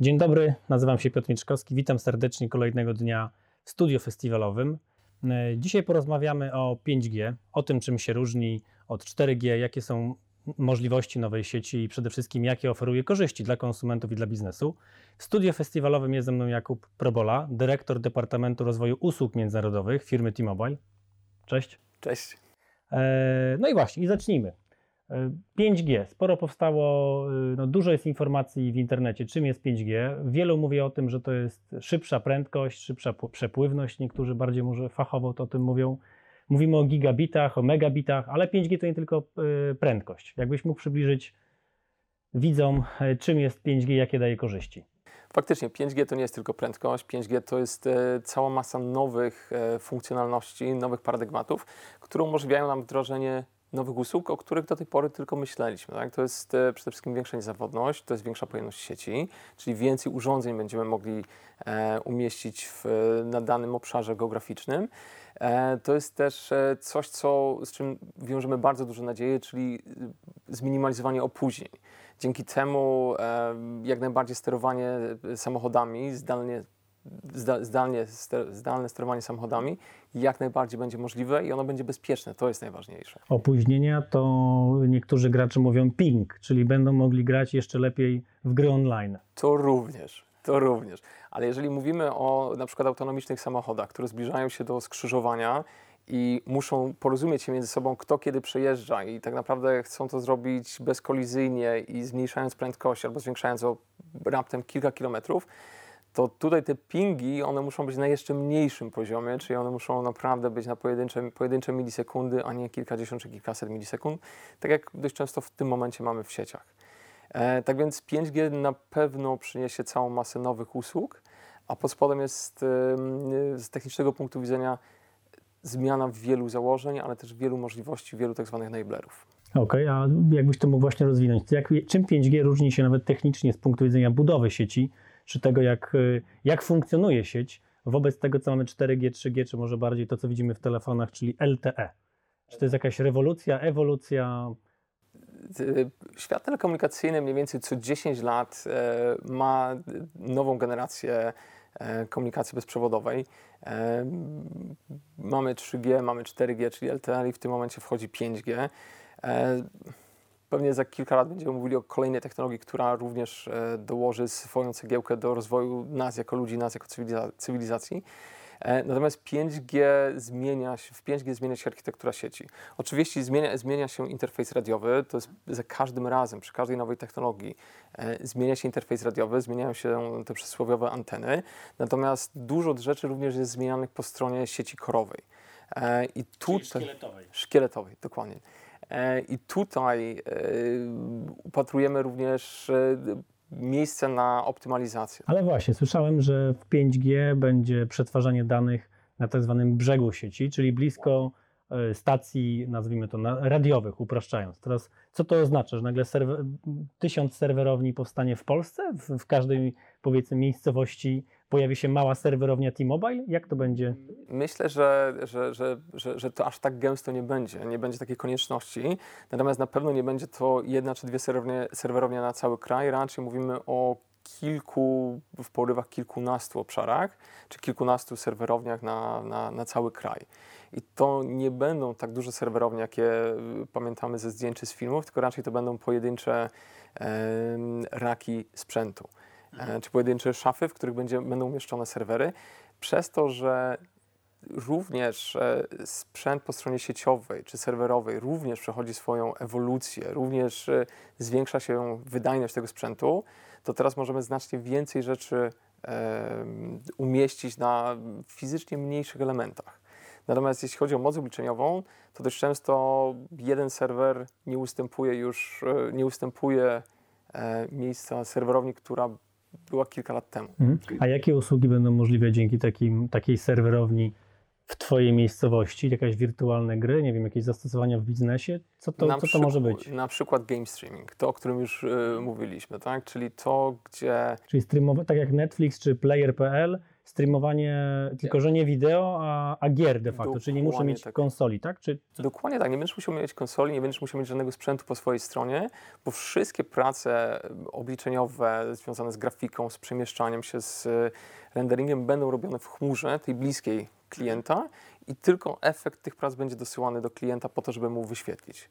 Dzień dobry, nazywam się Piotr Miczkowski. Witam serdecznie kolejnego dnia w studio festiwalowym. E, Dzisiaj porozmawiamy o 5G, o tym, czym się różni od 4G, jakie są możliwości nowej sieci i przede wszystkim jakie oferuje korzyści dla konsumentów i dla biznesu. W studio festiwalowym jest ze mną Jakub Probola, dyrektor Departamentu Rozwoju Usług Międzynarodowych firmy T-Mobile. Cześć. Cześć. E, No i właśnie, i zacznijmy. E, 5G. Sporo powstało, y, no dużo jest informacji w internecie, czym jest 5G. Wielu mówi o tym, że to jest szybsza prędkość, szybsza przepływność. Niektórzy bardziej może fachowo to o tym mówią. Mówimy o gigabitach, o megabitach, ale 5G to nie tylko y, prędkość. Jakbyś mógł przybliżyć widzom, y, czym jest 5G, jakie daje korzyści. Faktycznie 5G to nie jest tylko prędkość, 5G to jest e, cała masa nowych e, funkcjonalności, nowych paradygmatów, które umożliwiają nam wdrożenie nowych usług, o których do tej pory tylko myśleliśmy. Tak? To jest e, przede wszystkim większa niezawodność, to jest większa pojemność sieci, czyli więcej urządzeń będziemy mogli e, umieścić w, na danym obszarze geograficznym. E, To jest też coś, co, z czym wiążemy bardzo duże nadzieje, czyli zminimalizowanie opóźnień. Dzięki temu jak najbardziej sterowanie samochodami, zdalnie, zda, zdalnie, zdalne sterowanie samochodami jak najbardziej będzie możliwe i ono będzie bezpieczne. To jest najważniejsze. Opóźnienia to niektórzy gracze mówią ping, czyli będą mogli grać jeszcze lepiej w gry online. To również, to również. Ale jeżeli mówimy o na przykład autonomicznych samochodach, które zbliżają się do skrzyżowania i muszą porozumieć się między sobą, kto kiedy przejeżdża i tak naprawdę chcą to zrobić bezkolizyjnie i zmniejszając prędkość albo zwiększając o raptem kilka kilometrów, to tutaj te pingi, one muszą być na jeszcze mniejszym poziomie, czyli one muszą naprawdę być na pojedyncze, pojedyncze milisekundy, a nie kilkadziesiąt czy kilkaset milisekund, tak jak dość często w tym momencie mamy w sieciach. E, tak więc 5G na pewno przyniesie całą masę nowych usług, a pod spodem jest e, z technicznego punktu widzenia zmiana wielu założeń, ale też wielu możliwości, wielu tak zwanych enablerów. Okej, a jakbyś to mógł właśnie rozwinąć? Jak, czym 5G różni się nawet technicznie z punktu widzenia budowy sieci, czy tego, jak, y, jak funkcjonuje sieć, wobec tego, co mamy 4G, 3G, czy może bardziej to, co widzimy w telefonach, czyli LTE? Czy to jest jakaś rewolucja, ewolucja? Y, Świat telekomunikacyjny mniej więcej co 10 lat e, ma nową generację e, komunikacji bezprzewodowej. E, Mamy 3G, mamy 4G, czyli LTE i w tym momencie wchodzi 5G. Pewnie za kilka lat będziemy mówili o kolejnej technologii, która również e, dołoży swoją cegiełkę do rozwoju nas jako ludzi, nas jako cywiliza- cywilizacji. E, Natomiast 5G zmienia się, w 5G zmienia się architektura sieci. Oczywiście zmienia, zmienia się interfejs radiowy, to jest za każdym razem, przy każdej nowej technologii e, zmienia się interfejs radiowy, zmieniają się te przysłowiowe anteny, natomiast dużo rzeczy również jest zmienianych po stronie sieci korowej. I tutaj, szkieletowej, dokładnie. E, I tutaj e, upatrujemy również e, miejsce na optymalizację. Ale właśnie, słyszałem, że w 5G będzie przetwarzanie danych na tak zwanym brzegu sieci, czyli blisko stacji, nazwijmy to, radiowych, upraszczając. Teraz, co to oznacza, że nagle serwer, tysiąc serwerowni powstanie w Polsce? W, w każdej, powiedzmy, miejscowości pojawi się mała serwerownia T-Mobile? Jak to będzie? Myślę, że, że, że, że, to aż tak gęsto nie będzie, nie będzie takiej konieczności. Natomiast na pewno nie będzie to jedna czy dwie serwerownie, serwerownie na cały kraj. Raczej mówimy o kilku, w porywach kilkunastu obszarach, czy kilkunastu serwerowniach na, na, na cały kraj. I to nie będą tak duże serwerownie, jakie y, pamiętamy ze zdjęć czy z filmów, tylko raczej to będą pojedyncze em, raki sprzętu, e, czy pojedyncze szafy, w których będzie, będą umieszczone serwery. Przez to, że również e, sprzęt po stronie sieciowej czy serwerowej również przechodzi swoją ewolucję, również e, zwiększa się wydajność tego sprzętu, to teraz możemy znacznie więcej rzeczy e, umieścić na fizycznie mniejszych elementach. Natomiast jeśli chodzi o moc obliczeniową, to dość często jeden serwer nie ustępuje już, e, nie ustępuje e, miejsca serwerowni, która była kilka lat temu. Mhm. A jakie usługi będą możliwe dzięki takim, takiej serwerowni w Twojej miejscowości? Jakieś wirtualne gry, nie wiem, jakieś zastosowania w biznesie? Co to, Na co to może być? Na przykład game streaming, to o którym już y, mówiliśmy, tak? Czyli to, gdzie Czyli streamowe, tak jak Netflix czy Player.pl, streamowanie, tylko że nie wideo, a, a gier de facto, czyli nie muszę mieć tak. konsoli, tak? Czy, Dokładnie tak, nie będziesz musiał mieć konsoli, nie będziesz musiał mieć żadnego sprzętu po swojej stronie, bo wszystkie prace obliczeniowe związane z grafiką, z przemieszczaniem się, z e, renderingiem będą robione w chmurze, tej bliskiej klienta i tylko efekt tych prac będzie dosyłany do klienta po to, żeby mu wyświetlić.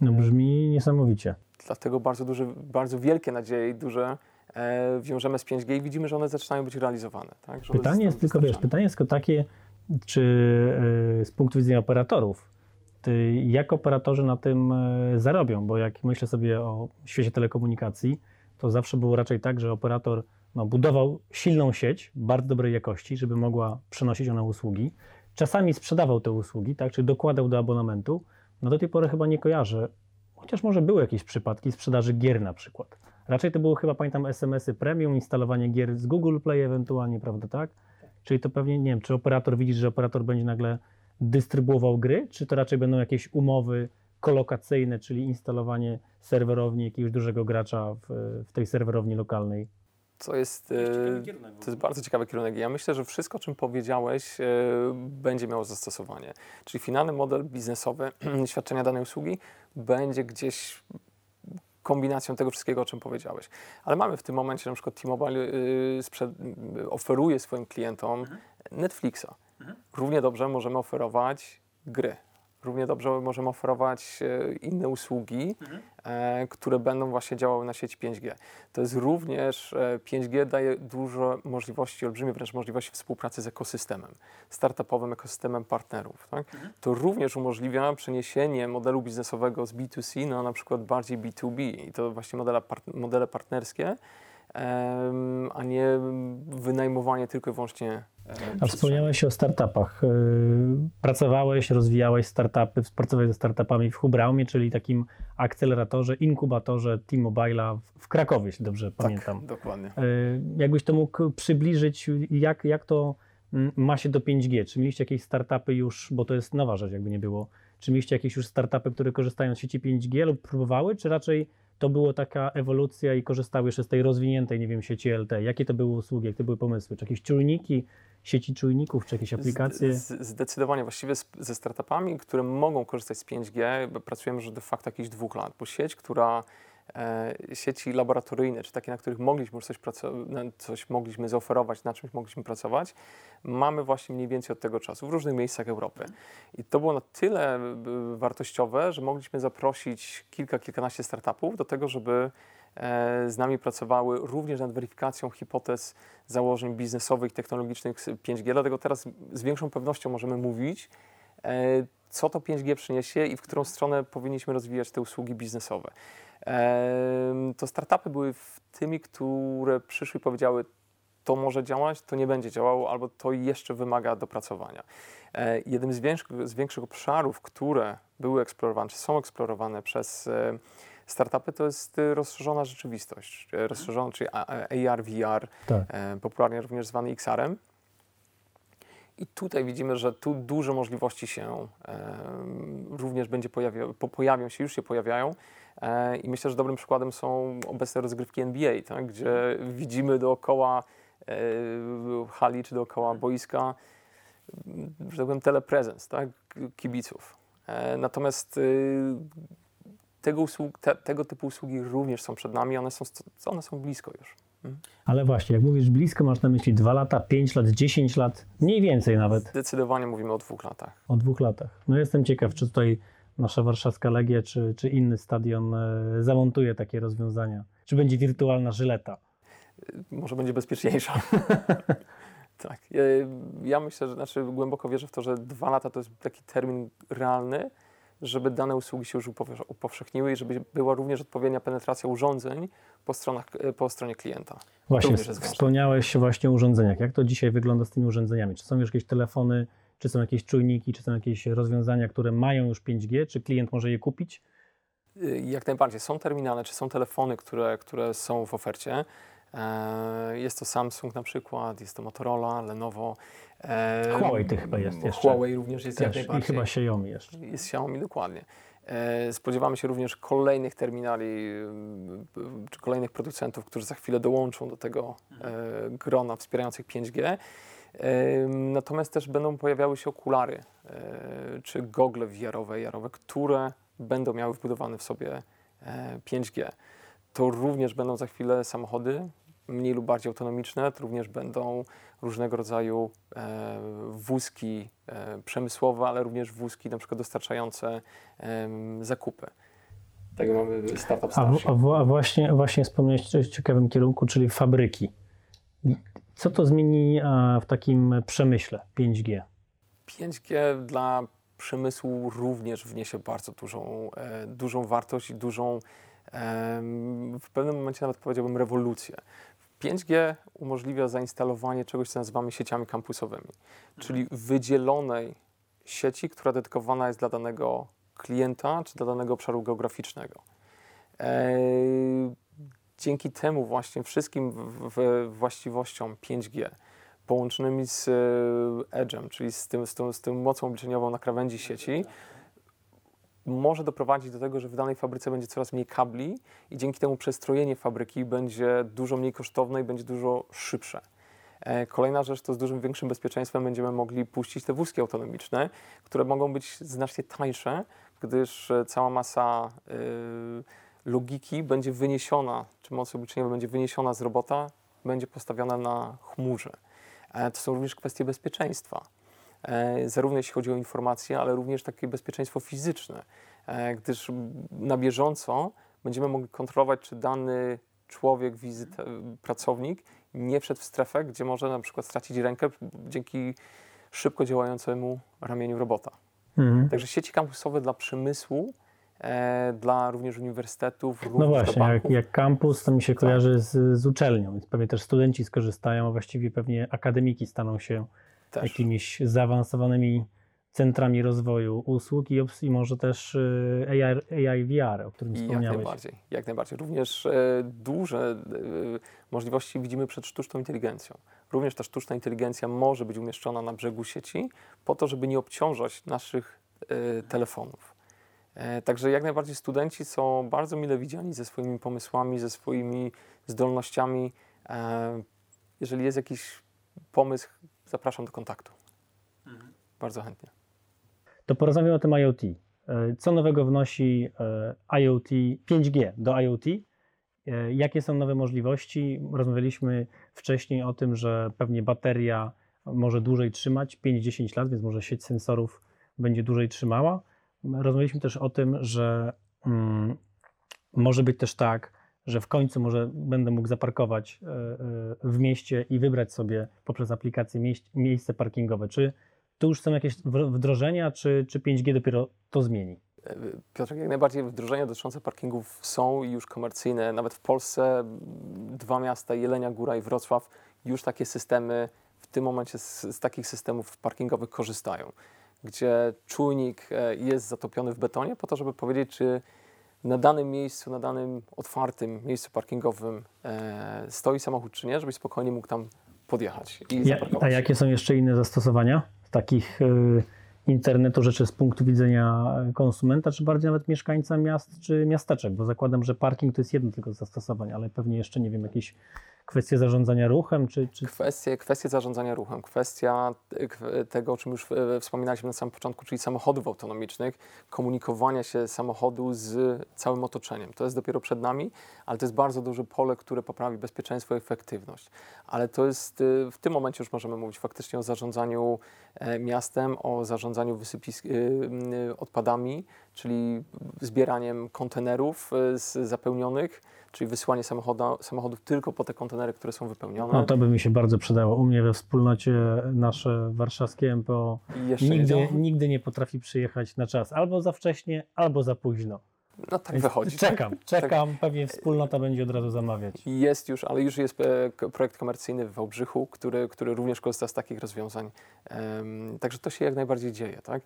no brzmi niesamowicie. Dlatego bardzo, duże, bardzo wielkie nadzieje i duże e, wiążemy z 5G i widzimy, że one zaczynają być realizowane. Tak? Pytanie jest tylko, wiesz, pytanie jest tylko takie, czy y, z punktu widzenia operatorów, ty, jak operatorzy na tym y, zarobią, bo jak myślę sobie o świecie telekomunikacji, to zawsze było raczej tak, że operator no, budował silną sieć bardzo dobrej jakości, żeby mogła przenosić ona usługi. Czasami sprzedawał te usługi, tak, czy dokładał do abonamentu. No do tej pory chyba nie kojarzę, chociaż może były jakieś przypadki sprzedaży gier na przykład. Raczej to były chyba, pamiętam, SMS-y premium, instalowanie gier z Google Play ewentualnie, prawda, tak? Czyli to pewnie, nie wiem, czy operator widzisz, że operator będzie nagle dystrybuował gry, czy to raczej będą jakieś umowy kolokacyjne, czyli instalowanie serwerowni jakiegoś dużego gracza w, w tej serwerowni lokalnej. Co jest, e, to jest bardzo ciekawy kierunek. Ja myślę, że wszystko, o czym powiedziałeś, e, będzie miało zastosowanie. Czyli finalny model biznesowy świadczenia danej usługi będzie gdzieś kombinacją tego wszystkiego, o czym powiedziałeś. Ale mamy w tym momencie, na przykład T-Mobile y, sprzed, y, oferuje swoim klientom Netflixa. Równie dobrze możemy oferować gry. Równie dobrze możemy oferować e, inne usługi, e, które będą właśnie działały na sieci 5G. To jest również, e, 5G daje dużo możliwości, olbrzymie wręcz możliwości współpracy z ekosystemem, startupowym ekosystemem partnerów. Tak? To również umożliwia przeniesienie modelu biznesowego z B2C na na przykład bardziej B2B i to właśnie modele, part- modele partnerskie, a nie wynajmowanie tylko i wyłącznie e, A wspomniałeś o startupach. Yy, Pracowałeś, rozwijałeś startupy, współpracowałeś ze startupami w Hubraumie, czyli takim akceleratorze, inkubatorze T-Mobile'a w- Krakowie, jeśli dobrze pamiętam. Tak, dokładnie. Yy, Jakbyś to mógł przybliżyć, jak, jak to mm, ma się do 5G? Czy mieliście jakieś startupy już, bo to jest nowa rzecz, jakby nie było, czy mieliście jakieś już startupy, które korzystają z sieci 5G lub próbowały, czy raczej to była taka ewolucja i korzystały jeszcze z tej rozwiniętej, nie wiem, sieci LTE? Jakie to były usługi, jakie to były pomysły? Czy jakieś czujniki, sieci czujników, czy jakieś aplikacje? Z, zdecydowanie, właściwie z, ze startupami, które mogą korzystać z 5G, bo pracujemy już de facto jakieś dwóch lat, bo sieć, która e, sieci laboratoryjne, czy takie, na których mogliśmy już coś, coś mogliśmy zaoferować, na czymś mogliśmy pracować, mamy właśnie mniej więcej od tego czasu w różnych miejscach Europy. I to było na tyle y, wartościowe, że mogliśmy zaprosić kilka, kilkanaście startupów do tego, żeby e, z nami pracowały również nad weryfikacją hipotez założeń biznesowych technologicznych z 5G. Dlatego teraz z większą pewnością możemy mówić, e, co to 5G przyniesie i w którą stronę powinniśmy rozwijać te usługi biznesowe. Em, To startupy były tymi, które przyszły i powiedziały, to może działać, to nie będzie działało, albo to jeszcze wymaga dopracowania. E, Jednym z większych, z większych obszarów, które były eksplorowane, czy są eksplorowane przez e, startupy, to jest e, rozszerzona rzeczywistość, e, rozszerzona, czyli AR, VR, Tak. e, popularnie również zwany XR-em. I tutaj widzimy, że tu duże możliwości się em, również będzie pojawia, po, pojawią się, już się pojawiają. E, I myślę, że dobrym przykładem są obecne rozgrywki NBA, tak, gdzie widzimy dookoła e, hali czy dookoła boiska, m, że tak powiem, teleprezens tak, kibiców. E, natomiast y, tego, usług, te, tego typu usługi również są przed nami, one są, one są blisko już. Ale właśnie, jak mówisz blisko, masz na myśli 2 lata, 5 lat, 10 lat, mniej więcej nawet, Zdecydowanie mówimy o dwóch latach. o dwóch latach. No jestem ciekaw, czy tutaj nasza warszawska Legia, czy, czy inny stadion e, zamontuje takie rozwiązania. Czy będzie wirtualna żyleta? może będzie bezpieczniejsza. tak. Ja, ja myślę, że znaczy głęboko wierzę w to, że dwa lata to jest taki termin realny, żeby dane usługi się już upowszechniły i żeby była również odpowiednia penetracja urządzeń po, stronach, po stronie klienta. Właśnie, wspomniałeś właśnie o urządzeniach. Jak to dzisiaj wygląda z tymi urządzeniami? Czy są już jakieś telefony, czy są jakieś czujniki, czy są jakieś rozwiązania, które mają już 5G? Czy klient może je kupić? Y, Jak najbardziej. Są terminale, czy są telefony, które, które są w ofercie. E, Jest to Samsung na przykład, jest to Motorola, Lenovo. E, Huawei tych chyba jest jeszcze. Huawei również jest jak Też. I najbardziej. chyba Xiaomi jeszcze. Jest Xiaomi, dokładnie. E, Spodziewamy się również kolejnych terminali e, czy kolejnych producentów, którzy za chwilę dołączą do tego grona wspierających 5G. E, Natomiast też będą pojawiały się okulary czy gogle VR-owe, AR-owe, które będą miały wbudowane w sobie e, 5G. To również będą za chwilę samochody mniej lub bardziej autonomiczne, to również będą różnego rodzaju e, wózki e, przemysłowe, ale również wózki na przykład dostarczające em, zakupy. Tego mamy startup Starship. a, w, a właśnie, właśnie wspomniałeś o ciekawym kierunku, czyli fabryki. Co to zmieni w takim przemyśle 5G? 5G dla przemysłu również wniesie bardzo dużą, e, dużą wartość i dużą, w pewnym momencie nawet powiedziałbym, rewolucję. 5G umożliwia zainstalowanie czegoś, co nazywamy sieciami kampusowymi, czyli wydzielonej sieci, która dedykowana jest dla danego klienta czy dla danego obszaru geograficznego. E, Dzięki temu właśnie wszystkim w, w właściwościom 5G połączonymi z e, Edge'em, czyli z, tym, z, tą, z mocą obliczeniową na krawędzi sieci, może doprowadzić do tego, że w danej fabryce będzie coraz mniej kabli i dzięki temu przestrojenie fabryki będzie dużo mniej kosztowne i będzie dużo szybsze. E, Kolejna rzecz to z dużym większym bezpieczeństwem będziemy mogli puścić te wózki autonomiczne, które mogą być znacznie tańsze, gdyż e, cała masa y, logiki będzie wyniesiona, czy moc obliczeniowa będzie wyniesiona z robota, będzie postawiona na chmurze. E, To są również kwestie bezpieczeństwa, e, zarówno jeśli chodzi o informacje, ale również takie bezpieczeństwo fizyczne, e, gdyż na bieżąco będziemy mogli kontrolować, czy dany człowiek, wizyt, pracownik nie wszedł w strefę, gdzie może na przykład stracić rękę dzięki szybko działającemu ramieniu robota. Mhm. Także sieci kampusowe dla przemysłu, e, dla również uniwersytetów, również No właśnie, jak, jak kampus, to mi się Tak. kojarzy z, z uczelnią, więc pewnie też studenci skorzystają, a właściwie pewnie akademiki staną się też. jakimiś zaawansowanymi centrami rozwoju usług i, i może też y, AI, AI VR, o którym I jak wspomniałeś. najbardziej, jak najbardziej. Również e, duże e, możliwości widzimy przed sztuczną inteligencją. Również ta sztuczna inteligencja może być umieszczona na brzegu sieci po to, żeby nie obciążać naszych e, telefonów. Także jak najbardziej studenci są bardzo mile widziani ze swoimi pomysłami, ze swoimi zdolnościami. Jeżeli jest jakiś pomysł, zapraszam do kontaktu. Bardzo chętnie. To porozmawiamy o tym IoT. Y, Co nowego wnosi y, IoT, 5G do IoT? Y, Jakie są nowe możliwości? Rozmawialiśmy wcześniej o tym, że pewnie bateria może dłużej trzymać, 5-10 lat, więc może sieć sensorów będzie dłużej trzymała. Rozmawialiśmy też o tym, że mm, może być też tak, że w końcu może będę mógł zaparkować e, e, w mieście i wybrać sobie poprzez aplikację miejsce parkingowe. Czy tu już są jakieś wdrożenia, czy, czy 5G dopiero to zmieni? Piotr, jak najbardziej wdrożenia dotyczące parkingów są już komercyjne. Nawet w Polsce dwa miasta, Jelenia Góra i Wrocław, już takie systemy, w tym momencie z, z takich systemów parkingowych korzystają, gdzie czujnik e, jest zatopiony w betonie po to, żeby powiedzieć, czy na danym miejscu, na danym otwartym miejscu parkingowym e, stoi samochód, czy nie, żebyś spokojnie mógł tam podjechać i Ja, a jakie są jeszcze inne zastosowania takich y, internetu rzeczy z punktu widzenia konsumenta, czy bardziej nawet mieszkańca miast czy miasteczek? Bo zakładam, że parking to jest jedno tylko z zastosowań, ale pewnie jeszcze, nie wiem, jakieś kwestie zarządzania ruchem, czy, czy Kwestie, kwestie zarządzania ruchem, kwestia kw- tego, o czym już wspominaliśmy na samym początku, czyli samochodów autonomicznych, komunikowania się samochodu z całym otoczeniem. To jest dopiero przed nami, ale to jest bardzo duże pole, które poprawi bezpieczeństwo i efektywność. Ale to jest, e, w tym momencie już możemy mówić faktycznie o zarządzaniu e, miastem, o zarządzaniu wysypisk, e, m, e, odpadami, czyli zbieraniem kontenerów z zapełnionych, czyli wysyłanie samochoda, samochodów tylko po te kontenery, które są wypełnione. no, to by mi się bardzo przydało. U mnie we wspólnocie nasze warszawskie MPO nie nigdy, działa? nigdy nie potrafi przyjechać na czas. Albo za wcześnie, albo za późno. No tak wychodzi. Czekam, czekam. Pewnie wspólnota będzie od razu zamawiać. Jest już, ale już jest e, projekt komercyjny w Wałbrzychu, który, który również korzysta z takich rozwiązań. Także to się jak najbardziej dzieje. Tak?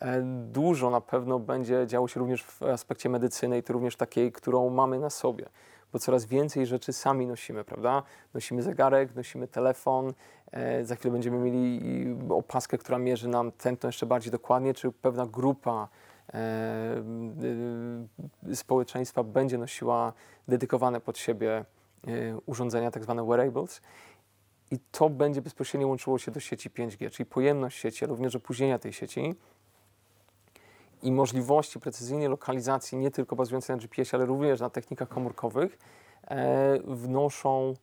E, Dużo na pewno będzie działo się również w aspekcie medycyny i to również takiej, którą mamy na sobie. Bo coraz więcej rzeczy sami nosimy, prawda? Nosimy zegarek, nosimy telefon, e, za chwilę będziemy mieli opaskę, która mierzy nam tętno jeszcze bardziej dokładnie, czy pewna grupa społeczeństwa będzie nosiła dedykowane pod siebie y, urządzenia, tak zwane wearables. I to będzie bezpośrednio łączyło się do sieci 5G, czyli pojemność sieci, również opóźnienia tej sieci i możliwości precyzyjnej lokalizacji, nie tylko bazującej na GPS, ale również na technikach komórkowych, e, wnoszą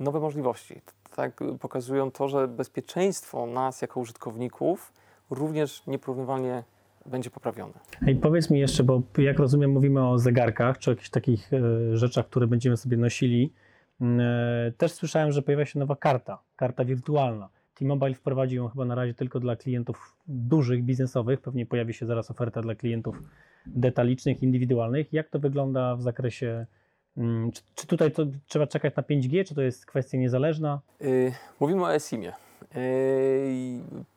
nowe możliwości. Tak pokazują to, że bezpieczeństwo nas jako użytkowników również nieporównywalnie będzie poprawione. I powiedz mi jeszcze, bo jak rozumiem, mówimy o zegarkach, czy o jakichś takich e, rzeczach, które będziemy sobie nosili. Mm, e, Też słyszałem, że pojawia się nowa karta, karta wirtualna. T-Mobile wprowadził ją chyba na razie tylko dla klientów dużych, biznesowych. Pewnie pojawi się zaraz oferta dla klientów detalicznych, indywidualnych. Jak to wygląda w zakresie, mm, czy, czy tutaj to trzeba czekać na 5G, czy to jest kwestia niezależna? Yy, Mówimy o eSIM-ie.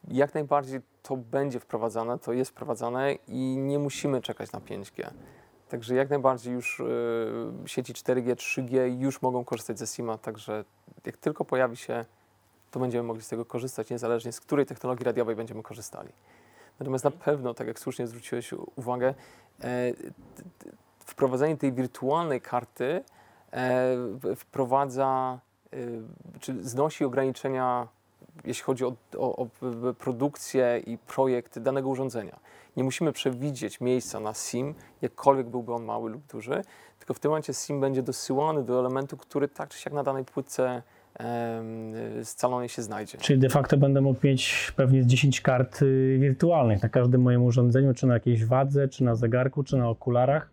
Jak najbardziej to będzie wprowadzane, to jest wprowadzane i nie musimy czekać na 5G. Także jak najbardziej już yy, sieci 4G, 3G już mogą korzystać ze SIM-a, także jak tylko pojawi się, to będziemy mogli z tego korzystać, niezależnie z której technologii radiowej będziemy korzystali. Natomiast na pewno, tak jak słusznie zwróciłeś uwagę, e, wprowadzenie tej wirtualnej karty e, wprowadza, e, czy znosi ograniczenia, jeśli chodzi o, o, o produkcję i projekt danego urządzenia. Nie musimy przewidzieć miejsca na SIM, jakkolwiek byłby on mały lub duży, tylko w tym momencie SIM będzie dosyłany do elementu, który tak czy siak na danej płytce scalonej się znajdzie. Czyli de facto będę mógł mieć pewnie z 10 kart y, wirtualnych na każdym moim urządzeniu, czy na jakiejś wadze, czy na zegarku, czy na okularach.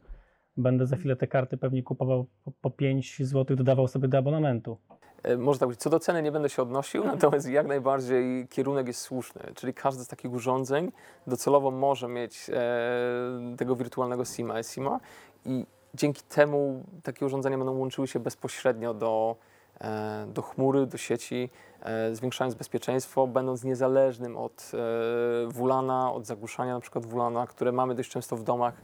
Będę za chwilę te karty pewnie kupował po, po 5 zł, dodawał sobie do abonamentu. E, Może tak być. Co do ceny nie będę się odnosił, natomiast jak najbardziej kierunek jest słuszny. Czyli każde z takich urządzeń docelowo może mieć e, tego wirtualnego SIM-a, i dzięki temu takie urządzenia będą łączyły się bezpośrednio do, e, do chmury, do sieci, zwiększając bezpieczeństwo, będąc niezależnym od WLANa, od zagłuszania na przykład WLANa, które mamy dość często w domach.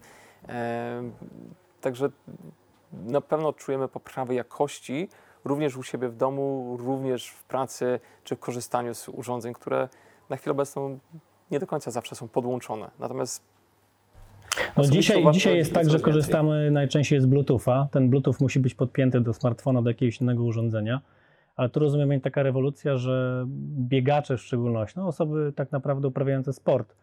Także na pewno czujemy poprawę jakości, również u siebie w domu, również w pracy, czy w korzystaniu z urządzeń, które na chwilę obecną nie do końca zawsze są podłączone. Natomiast No dzisiaj, dzisiaj jest tak, że więcej. korzystamy najczęściej z Bluetootha. Ten Bluetooth musi być podpięty do smartfona, do jakiegoś innego urządzenia. Ale tu rozumiem, jest taka rewolucja, że biegacze w szczególności, no osoby tak naprawdę uprawiające sport,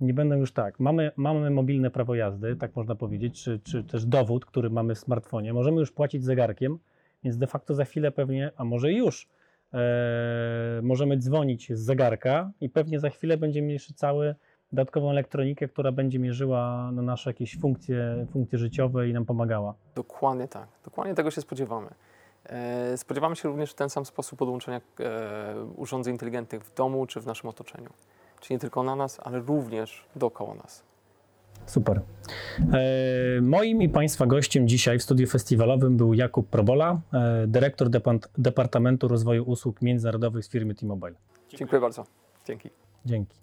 nie będą już tak. Mamy, mamy mobilne prawo jazdy, tak można powiedzieć, czy, czy też dowód, który mamy w smartfonie. Możemy już płacić zegarkiem, więc de facto za chwilę pewnie, a może już, e, możemy dzwonić z zegarka i pewnie za chwilę będziemy jeszcze cały dodatkową elektronikę, która będzie mierzyła na nasze jakieś funkcje, funkcje życiowe i nam pomagała. dokładnie tak, dokładnie tego się spodziewamy. E, Spodziewamy się również w ten sam sposób podłączenia e, urządzeń inteligentnych w domu czy w naszym otoczeniu. Czyli nie tylko na nas, ale również dookoła nas. Super. E, moim i Państwa gościem dzisiaj w studiu festiwalowym był Jakub Probola, e, dyrektor Departamentu Rozwoju Usług Międzynarodowych z firmy T-Mobile. Dziękuję bardzo. Dzięki. Dzięki.